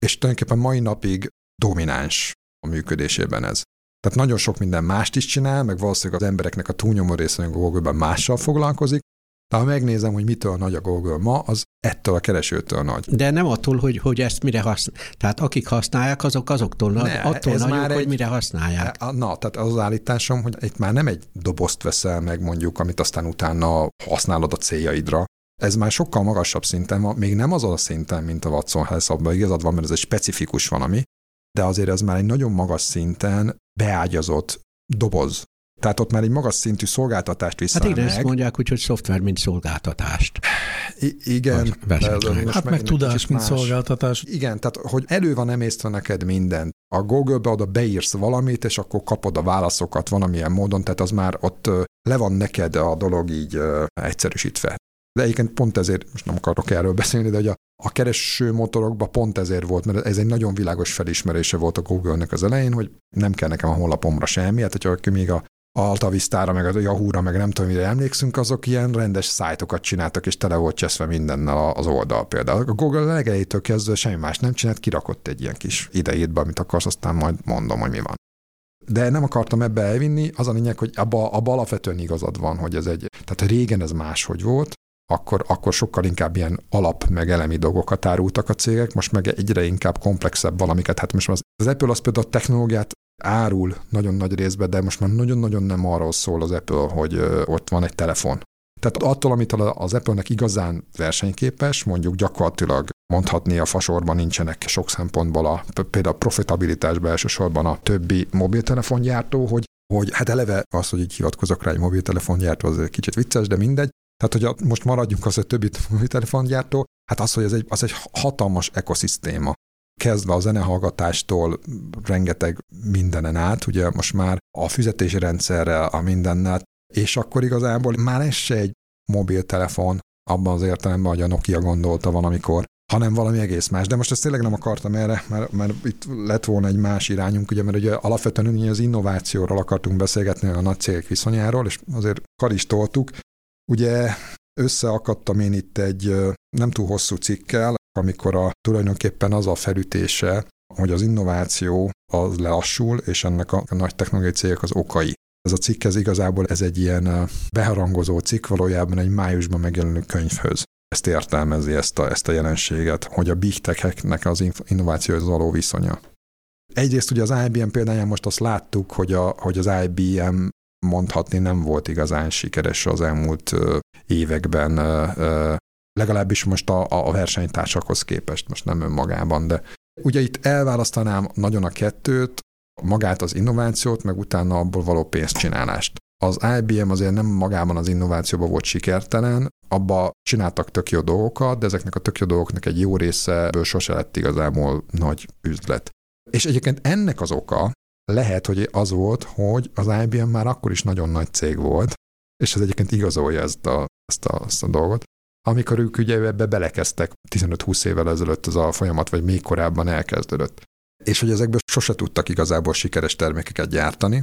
És tulajdonképpen mai napig domináns a működésében ez. Tehát nagyon sok minden mást is csinál, meg valószínűleg az embereknek a túlnyomó része a Google-ben mással foglalkozik, de ha megnézem, hogy mitől nagy a Google ma, az ettől a keresőtől nagy. De nem attól, hogy, hogy ezt mire használják. Tehát akik használják, azok azoktól nagy, ne, attól ez nagyok, már hogy egy, mire használják. Na, tehát az, állításom, hogy itt már nem egy dobozt veszel meg mondjuk, amit aztán utána használod a céljaidra. Ez már sokkal magasabb szinten van, még nem az a szinten, mint a Watson Health, abban igazad van, mert ez egy specifikus valami, de azért ez már egy nagyon magas szinten beágyazott doboz, tehát ott már egy magas szintű szolgáltatást vissza Hát igen, meg. ezt mondják úgy, hogy szoftver, mint szolgáltatást. I- igen. Hát meg, meg tudás, mint más. szolgáltatás. Igen, tehát hogy elő van emésztve neked minden. A Google-be oda beírsz valamit, és akkor kapod a válaszokat valamilyen módon, tehát az már ott le van neked a dolog így egyszerűsítve. De egyébként pont ezért, most nem akarok erről beszélni, de hogy a, a kereső motorokban pont ezért volt, mert ez egy nagyon világos felismerése volt a Google-nek az elején, hogy nem kell nekem a honlapomra semmi, hát hogyha még a Alta Vista-ra, meg a Yahoo-ra, meg nem tudom, mire emlékszünk, azok ilyen rendes szájtokat csináltak, és tele volt cseszve mindennel az oldal például. A Google legelejétől kezdve semmi más nem csinált, kirakott egy ilyen kis idejétbe, amit akarsz, aztán majd mondom, hogy mi van. De nem akartam ebbe elvinni, az a lényeg, hogy abba, abba alapvetően igazad van, hogy ez egy, tehát régen ez máshogy volt, akkor, akkor sokkal inkább ilyen alap meg elemi dolgokat árultak a cégek, most meg egyre inkább komplexebb valamiket. Hát most az, az Apple az például a technológiát árul nagyon nagy részben, de most már nagyon-nagyon nem arról szól az Apple, hogy ott van egy telefon. Tehát attól, amit az Apple-nek igazán versenyképes, mondjuk gyakorlatilag mondhatni a fasorban nincsenek sok szempontból a, például a profitabilitásban elsősorban a többi mobiltelefongyártó, hogy, hogy hát eleve az, hogy így hivatkozok rá egy mobiltelefongyártó, az kicsit vicces, de mindegy. Tehát, hogy most maradjunk az, hogy többi mobiltelefongyártó, hát az, hogy ez egy, az egy hatalmas ekoszisztéma kezdve a zenehallgatástól rengeteg mindenen át, ugye most már a fizetési rendszerrel, a mindennel, és akkor igazából már ez se egy mobiltelefon, abban az értelemben, hogy a Nokia gondolta valamikor, hanem valami egész más. De most ezt tényleg nem akartam erre, mert, mert itt lett volna egy más irányunk, ugye, mert ugye alapvetően ugye az innovációról akartunk beszélgetni a nagy cégek viszonyáról, és azért karistoltuk. Ugye összeakadtam én itt egy nem túl hosszú cikkel, amikor a, tulajdonképpen az a felütése, hogy az innováció az lelassul, és ennek a nagy technológiai cégek az okai. Ez a cikk, ez igazából ez egy ilyen beharangozó cikk, valójában egy májusban megjelenő könyvhöz. Ezt értelmezi, ezt a, ezt a jelenséget, hogy a big tech-eknek az innovációhoz való viszonya. Egyrészt ugye az IBM példáján most azt láttuk, hogy, a, hogy az IBM mondhatni nem volt igazán sikeres az elmúlt években legalábbis most a, a versenytársakhoz képest, most nem önmagában, de ugye itt elválasztanám nagyon a kettőt, magát az innovációt, meg utána abból való pénzcsinálást. Az IBM azért nem magában az innovációban volt sikertelen, abba csináltak tök jó dolgokat, de ezeknek a tök jó dolgoknak egy jó része sose lett igazából nagy üzlet. És egyébként ennek az oka lehet, hogy az volt, hogy az IBM már akkor is nagyon nagy cég volt, és ez egyébként igazolja ezt a, ezt a, ezt a dolgot, amikor ők ugye ebbe belekezdtek 15-20 évvel ezelőtt az a folyamat, vagy még korábban elkezdődött. És hogy ezekből sose tudtak igazából sikeres termékeket gyártani,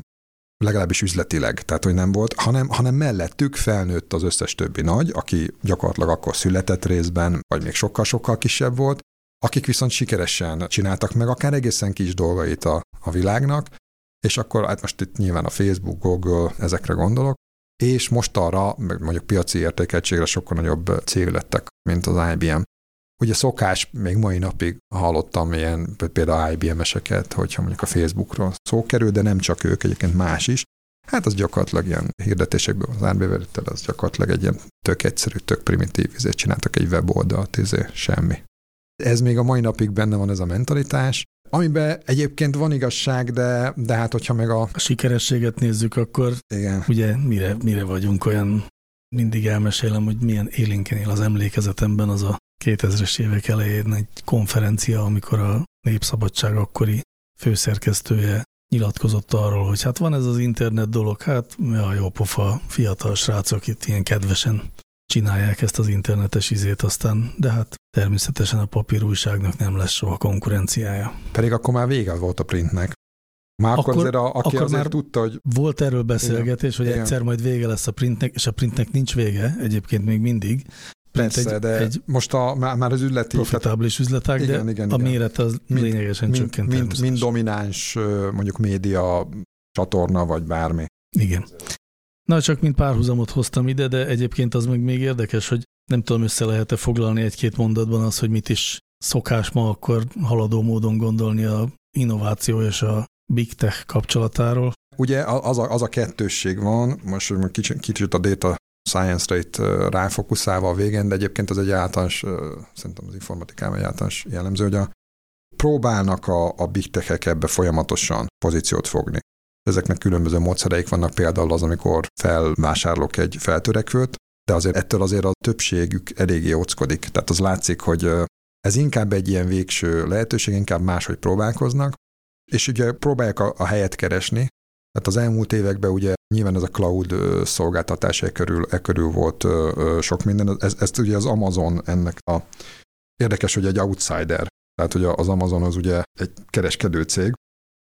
legalábbis üzletileg, tehát hogy nem volt, hanem, hanem mellettük felnőtt az összes többi nagy, aki gyakorlatilag akkor született részben, vagy még sokkal-sokkal kisebb volt, akik viszont sikeresen csináltak meg akár egészen kis dolgait a, a világnak, és akkor hát most itt nyilván a Facebook, Google, ezekre gondolok, és most arra, mondjuk piaci értékeltségre sokkal nagyobb cég lettek, mint az IBM. Ugye szokás, még mai napig hallottam ilyen például IBM-eseket, hogyha mondjuk a Facebookról szó kerül, de nem csak ők, egyébként más is. Hát az gyakorlatilag ilyen hirdetésekből az árbevétel, az gyakorlatilag egy ilyen tök egyszerű, tök primitív, ezért csináltak egy weboldalt, izé, semmi. Ez még a mai napig benne van ez a mentalitás, amiben egyébként van igazság, de, de hát hogyha meg a... A sikerességet nézzük, akkor Igen. ugye mire, mire vagyunk olyan, mindig elmesélem, hogy milyen élénken él az emlékezetemben az a 2000-es évek elején egy konferencia, amikor a Népszabadság akkori főszerkesztője nyilatkozott arról, hogy hát van ez az internet dolog, hát a jó pofa fiatal srácok itt ilyen kedvesen csinálják ezt az internetes izét, aztán, de hát természetesen a papírújságnak nem lesz soha konkurenciája. Pedig akkor már vége volt a printnek. Már akkor, Akkor- azért, a, aki akkor azért már- tudta, hogy Volt erről beszélgetés, hogy Igen. egyszer majd vége lesz a printnek, és a printnek nincs vége, egyébként még mindig. Print persze, egy, de egy most a, már, már az üzleti, profitábilis üzletág, de Igen, igen, a igen. méret az Mind- lényegesen mind, csökkent. mind, mind domináns mondjuk média csatorna, vagy bármi. Igen. Na, csak mint párhuzamot hoztam ide, de egyébként az meg még érdekes, hogy nem tudom, össze lehet-e foglalni egy-két mondatban az, hogy mit is szokás ma akkor haladó módon gondolni a innováció és a big tech kapcsolatáról. Ugye az a, az a kettősség van, most hogy kicsit, kicsit a data science-re itt ö, ráfokuszálva a végén, de egyébként az egy általános, szerintem az informatikában egy általános jellemző, hogy a próbálnak a, a big tech ebbe folyamatosan pozíciót fogni. Ezeknek különböző módszereik vannak, például az, amikor felvásárolok egy feltörekvőt, de azért ettől azért a többségük eléggé óckodik. Tehát az látszik, hogy ez inkább egy ilyen végső lehetőség, inkább máshogy próbálkoznak, és ugye próbálják a, a helyet keresni, tehát az elmúlt években ugye nyilván ez a cloud szolgáltatás e körül, e körül volt sok minden. Ez, ezt ugye az Amazon ennek a érdekes, hogy egy outsider. Tehát ugye az Amazon az ugye egy kereskedő cég,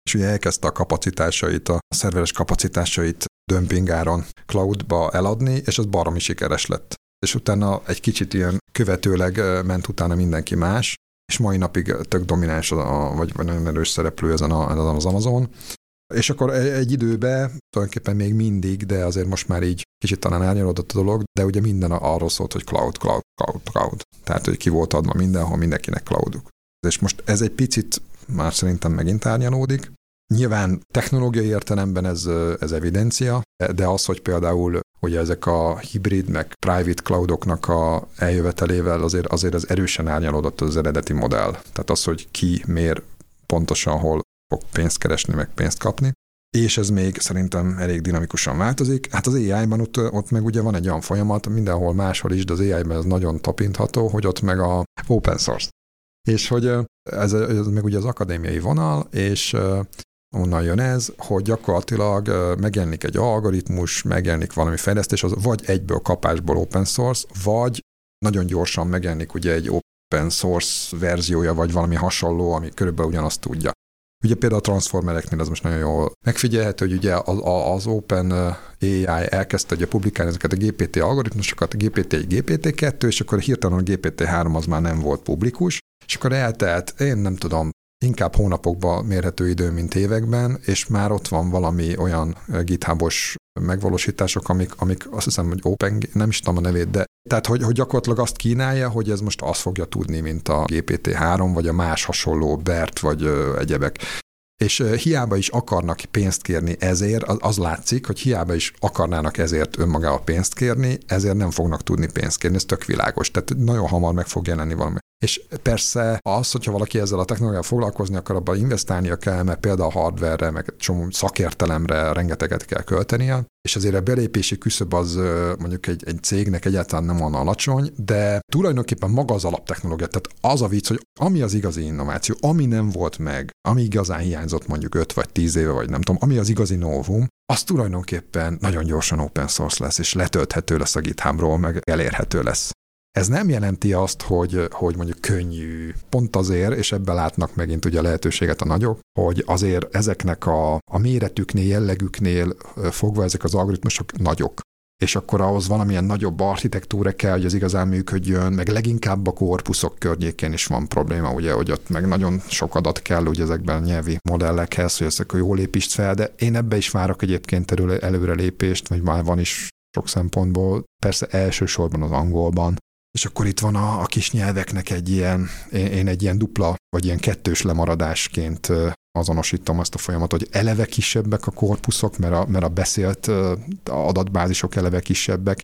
és ugye elkezdte a kapacitásait, a szerveres kapacitásait dömpingáron cloudba eladni, és ez baromi sikeres lett. És utána egy kicsit ilyen követőleg ment utána mindenki más, és mai napig tök domináns, a, vagy, vagy nagyon erős szereplő ezen, a, az Amazon. És akkor egy, egy időben, tulajdonképpen még mindig, de azért most már így kicsit talán árnyalódott a dolog, de ugye minden arról szólt, hogy cloud, cloud, cloud, cloud. Tehát, hogy ki volt adva mindenhol, mindenkinek clouduk. És most ez egy picit már szerintem megint árnyalódik. Nyilván technológiai értelemben ez, ez evidencia, de az, hogy például hogy ezek a hibrid, meg private cloudoknak a eljövetelével azért, azért ez erősen árnyalódott az eredeti modell. Tehát az, hogy ki, miért, pontosan hol fog pénzt keresni, meg pénzt kapni. És ez még szerintem elég dinamikusan változik. Hát az AI-ban ott, ott meg ugye van egy olyan folyamat, mindenhol máshol is, de az AI-ban ez nagyon tapintható, hogy ott meg a open source. És hogy ez, ez meg ugye az akadémiai vonal, és onnan jön ez, hogy gyakorlatilag megjelenik egy algoritmus, megjelenik valami fejlesztés, az vagy egyből kapásból open source, vagy nagyon gyorsan megjelenik ugye egy open source verziója, vagy valami hasonló, ami körülbelül ugyanazt tudja. Ugye például a transformereknél az most nagyon jól megfigyelhető, hogy ugye az, az Open AI elkezdte ugye publikálni ezeket a GPT algoritmusokat, a GPT1, GPT2, és akkor hirtelen a GPT3 az már nem volt publikus, és akkor eltelt, én nem tudom, inkább hónapokban mérhető idő, mint években, és már ott van valami olyan githubos megvalósítások, amik, amik azt hiszem, hogy Open, nem is tudom a nevét, de tehát, hogy, hogy gyakorlatilag azt kínálja, hogy ez most azt fogja tudni, mint a GPT-3, vagy a más hasonló BERT, vagy ö, egyebek. És ö, hiába is akarnak pénzt kérni ezért, az, az látszik, hogy hiába is akarnának ezért önmagával pénzt kérni, ezért nem fognak tudni pénzt kérni, ez tök világos. Tehát nagyon hamar meg fog jelenni valami. És persze az, hogyha valaki ezzel a technológiával foglalkozni akar, abban investálnia kell, mert például a hardware-re, meg csomó szakértelemre rengeteget kell költenie, és azért a belépési küszöb az mondjuk egy, egy cégnek egyáltalán nem van alacsony, de tulajdonképpen maga az alaptechnológia, tehát az a vicc, hogy ami az igazi innováció, ami nem volt meg, ami igazán hiányzott mondjuk 5 vagy 10 éve, vagy nem tudom, ami az igazi novum, az tulajdonképpen nagyon gyorsan open source lesz, és letölthető lesz a GitHubról, meg elérhető lesz. Ez nem jelenti azt, hogy, hogy mondjuk könnyű, pont azért, és ebben látnak megint ugye lehetőséget a nagyok, hogy azért ezeknek a, a méretüknél, jellegüknél fogva ezek az algoritmusok nagyok. és akkor ahhoz valamilyen nagyobb architektúra kell, hogy az igazán működjön, meg leginkább a korpuszok környékén is van probléma, ugye, hogy ott meg nagyon sok adat kell ugye ezekben a nyelvi modellekhez, hogy ezek jól építsd fel, de én ebbe is várok egyébként előre, előrelépést, vagy már van is sok szempontból, persze elsősorban az angolban, és akkor itt van a, a kis nyelveknek egy ilyen, én, én egy ilyen dupla, vagy ilyen kettős lemaradásként azonosítom azt a folyamatot, hogy eleve kisebbek a korpuszok, mert a, mert a beszélt adatbázisok eleve kisebbek,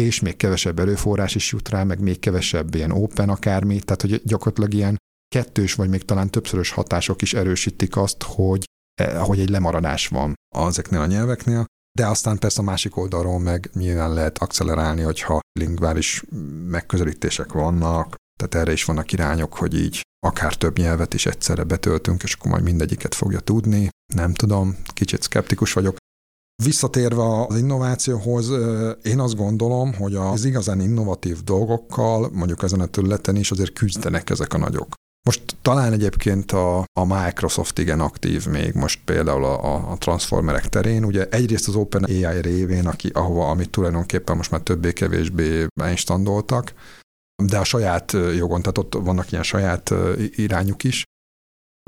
és még kevesebb erőforrás is jut rá, meg még kevesebb ilyen open akármi, tehát hogy gyakorlatilag ilyen kettős, vagy még talán többszörös hatások is erősítik azt, hogy, e, hogy egy lemaradás van. Ezeknél a nyelveknél, de aztán persze a másik oldalról meg nyilván lehet accelerálni, hogyha lingvális megközelítések vannak, tehát erre is vannak irányok, hogy így akár több nyelvet is egyszerre betöltünk, és akkor majd mindegyiket fogja tudni. Nem tudom, kicsit szkeptikus vagyok. Visszatérve az innovációhoz, én azt gondolom, hogy az igazán innovatív dolgokkal, mondjuk ezen a területen is azért küzdenek ezek a nagyok. Most talán egyébként a, a Microsoft igen aktív még most például a, a transformerek terén. Ugye egyrészt az OpenAI révén, aki, ahova, amit tulajdonképpen most már többé-kevésbé instandoltak, de a saját jogon, tehát ott vannak ilyen saját irányuk is.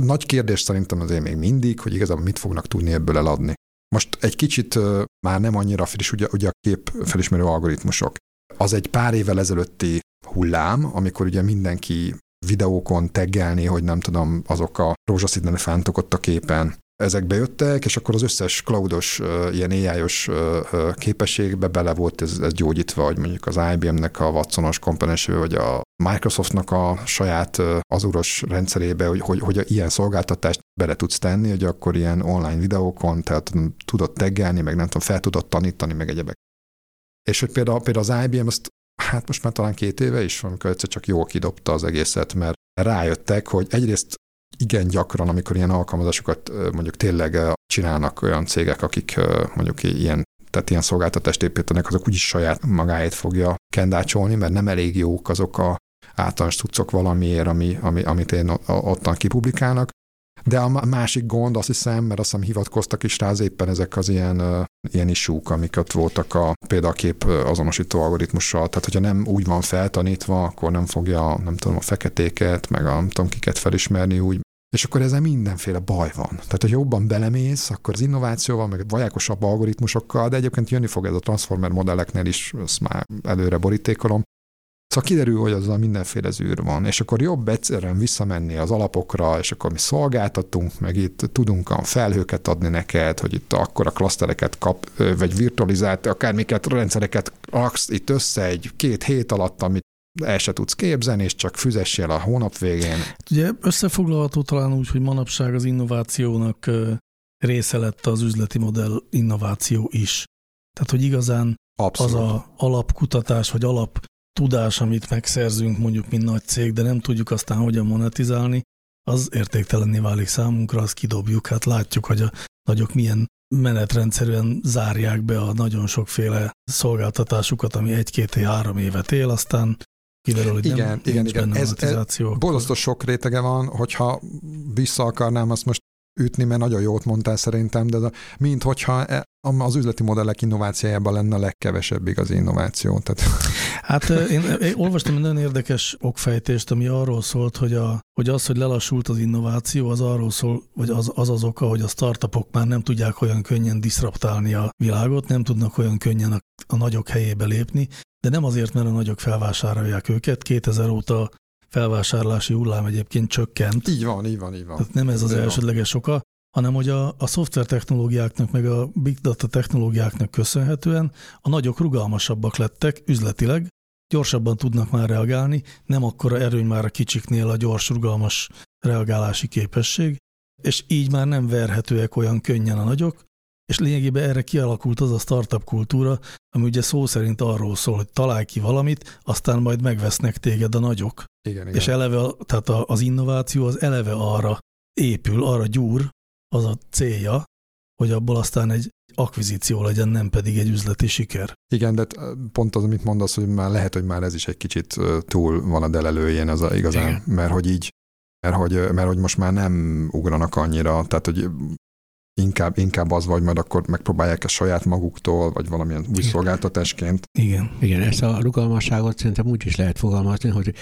Nagy kérdés szerintem azért még mindig, hogy igazából mit fognak tudni ebből eladni. Most egy kicsit már nem annyira friss, ugye, ugye a kép felismerő algoritmusok. Az egy pár évvel ezelőtti hullám, amikor ugye mindenki videókon teggelni, hogy nem tudom, azok a rózsaszín elefántok ott a képen, ezek bejöttek, és akkor az összes cloudos, ilyen AI-os képességbe bele volt ez, ez gyógyítva, hogy mondjuk az IBM-nek a Watsonos komponenső, vagy a Microsoftnak a saját azuros rendszerébe, hogy, hogy, hogy ilyen szolgáltatást bele tudsz tenni, hogy akkor ilyen online videókon, tehát tudod teggelni, meg nem tudom, fel tudod tanítani, meg egyebek. És hogy például, például az IBM azt hát most már talán két éve is, amikor egyszer csak jól kidobta az egészet, mert rájöttek, hogy egyrészt igen gyakran, amikor ilyen alkalmazásokat mondjuk tényleg csinálnak olyan cégek, akik mondjuk ilyen tehát ilyen szolgáltatást építenek, azok úgyis saját magáét fogja kendácsolni, mert nem elég jók azok a általános tudszok valamiért, ami, ami, amit én ottan kipublikálnak, de a másik gond, azt hiszem, mert azt hiszem hivatkoztak is rá, az éppen ezek az ilyen, ilyen isúk, ott voltak a példakép azonosító algoritmussal. Tehát, hogyha nem úgy van feltanítva, akkor nem fogja, nem tudom, a feketéket, meg a nem tudom, kiket felismerni úgy, és akkor ezzel mindenféle baj van. Tehát, hogy jobban belemész, akkor az innovációval, meg vajákosabb algoritmusokkal, de egyébként jönni fog ez a transformer modelleknél is, ezt már előre borítékolom, Szóval kiderül, hogy azzal mindenféle zűr van, és akkor jobb egyszerűen visszamenni az alapokra, és akkor mi szolgáltatunk, meg itt tudunk a felhőket adni neked, hogy itt akkor a klasztereket kap, vagy virtualizált, akármiket, rendszereket raksz itt össze egy két hét alatt, amit el se tudsz képzelni, és csak füzessél a hónap végén. Ugye összefoglalható talán úgy, hogy manapság az innovációnak része lett az üzleti modell innováció is. Tehát, hogy igazán Abszolút. az a alapkutatás, vagy alap tudás, amit megszerzünk mondjuk, mint nagy cég, de nem tudjuk aztán hogyan monetizálni, az értéktelenné válik számunkra, azt kidobjuk. Hát látjuk, hogy a nagyok milyen menetrendszerűen zárják be a nagyon sokféle szolgáltatásukat, ami egy-két, három évet él, aztán kiderül, hogy igen, nem, igen, igen. Ez, ez borzasztó sok rétege van, hogyha vissza akarnám azt most ütni, mert nagyon jót mondtál szerintem, de mint hogyha e, az üzleti modellek innovációjában lenne a legkevesebb igazi innováció. Tehát... Hát én, én olvastam egy nagyon érdekes okfejtést, ami arról szólt, hogy, a, hogy az, hogy lelassult az innováció, az arról szól, hogy az, az az oka, hogy a startupok már nem tudják olyan könnyen diszraptálni a világot, nem tudnak olyan könnyen a, a nagyok helyébe lépni, de nem azért, mert a nagyok felvásárolják őket. 2000 óta felvásárlási hullám egyébként csökkent. Így van, így van, így van. Tehát nem ez az így elsődleges oka, hanem hogy a, a szoftver technológiáknak, meg a big data technológiáknak köszönhetően a nagyok rugalmasabbak lettek üzletileg, gyorsabban tudnak már reagálni, nem akkora erőny már a kicsiknél a gyors, rugalmas reagálási képesség, és így már nem verhetőek olyan könnyen a nagyok, és lényegében erre kialakult az a startup kultúra, ami ugye szó szerint arról szól, hogy találj ki valamit, aztán majd megvesznek téged a nagyok. Igen, igen. És eleve, tehát az innováció az eleve arra épül, arra gyúr, az a célja, hogy abból aztán egy akvizíció legyen, nem pedig egy üzleti siker. Igen, de pont az, amit mondasz, hogy már lehet, hogy már ez is egy kicsit túl van a delelőjén az a igazán, Igen. mert hogy így, mert hogy, mert hogy most már nem ugranak annyira, tehát hogy inkább, inkább az vagy, majd akkor megpróbálják ezt saját maguktól, vagy valamilyen új szolgáltatásként. Igen. Igen, ezt a rugalmasságot szerintem úgy is lehet fogalmazni, hogy,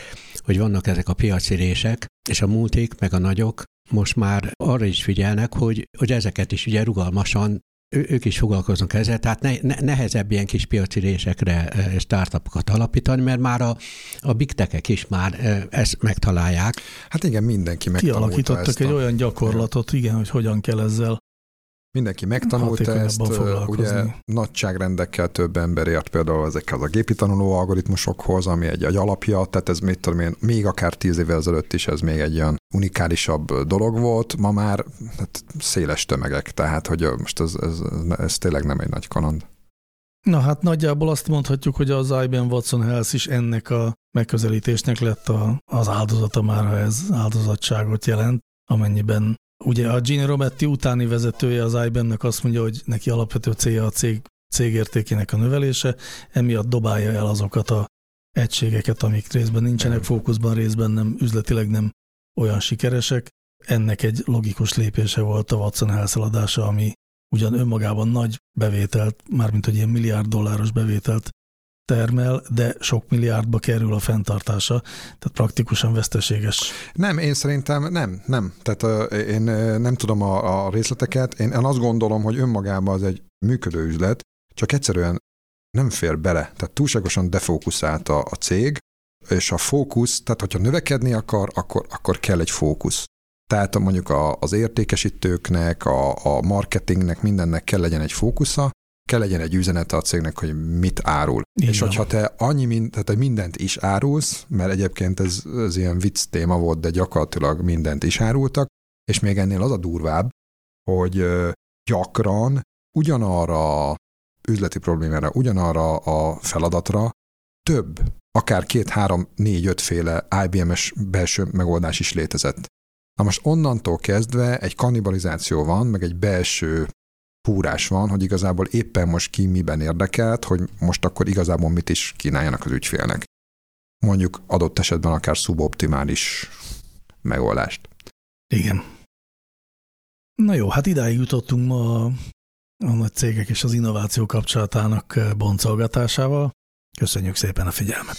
hogy vannak ezek a piaci rések, és a multik, meg a nagyok most már arra is figyelnek, hogy, hogy ezeket is ugye rugalmasan ő, ők is foglalkoznak ezzel, tehát ne, ne, nehezebb ilyen kis piaci résekre startupokat alapítani, mert már a, a big tech is már ezt megtalálják. Hát igen, mindenki megtanulta Kialakítottak ezt egy a... olyan gyakorlatot, igen, hogy hogyan kell ezzel Mindenki megtanulta ezt, ugye nagyságrendekkel több ember ért például ezekkel a gépi tanuló algoritmusokhoz, ami egy, egy alapja, tehát ez mit tudom én, még akár tíz évvel ezelőtt is ez még egy olyan unikálisabb dolog volt, ma már hát, széles tömegek, tehát hogy most ez, ez, ez, ez tényleg nem egy nagy kaland. Na hát nagyjából azt mondhatjuk, hogy az IBM Watson Health is ennek a megközelítésnek lett a, az áldozata már, ha ez áldozatságot jelent, amennyiben Ugye a Gene Robetti utáni vezetője az IBM-nek azt mondja, hogy neki alapvető célja a cég, cégértékének a növelése, emiatt dobálja el azokat a egységeket, amik részben nincsenek fókuszban, részben nem, üzletileg nem olyan sikeresek. Ennek egy logikus lépése volt a Watson elszaladása, ami ugyan önmagában nagy bevételt, mármint hogy ilyen milliárd dolláros bevételt termel, de sok milliárdba kerül a fenntartása, tehát praktikusan veszteséges. Nem, én szerintem nem, nem. Tehát én nem tudom a, a részleteket. Én, én azt gondolom, hogy önmagában az egy működő üzlet, csak egyszerűen nem fér bele. Tehát túlságosan defókuszált a, a cég, és a fókusz, tehát hogyha növekedni akar, akkor, akkor kell egy fókusz. Tehát mondjuk az értékesítőknek, a, a marketingnek, mindennek kell legyen egy fókusza, kell legyen egy üzenete a cégnek, hogy mit árul. Igen. És hogyha te annyi mind, tehát te mindent is árulsz, mert egyébként ez, ez ilyen vicc téma volt, de gyakorlatilag mindent is árultak, és még ennél az a durvább, hogy gyakran ugyanarra üzleti problémára, ugyanarra a feladatra több, akár két, három, négy, ötféle IBM-es belső megoldás is létezett. Na most onnantól kezdve egy kannibalizáció van, meg egy belső húrás van, hogy igazából éppen most ki miben érdekelt, hogy most akkor igazából mit is kínáljanak az ügyfélnek. Mondjuk adott esetben akár szuboptimális megoldást. Igen. Na jó, hát idáig jutottunk ma a, a nagy cégek és az innováció kapcsolatának boncolgatásával. Köszönjük szépen a figyelmet!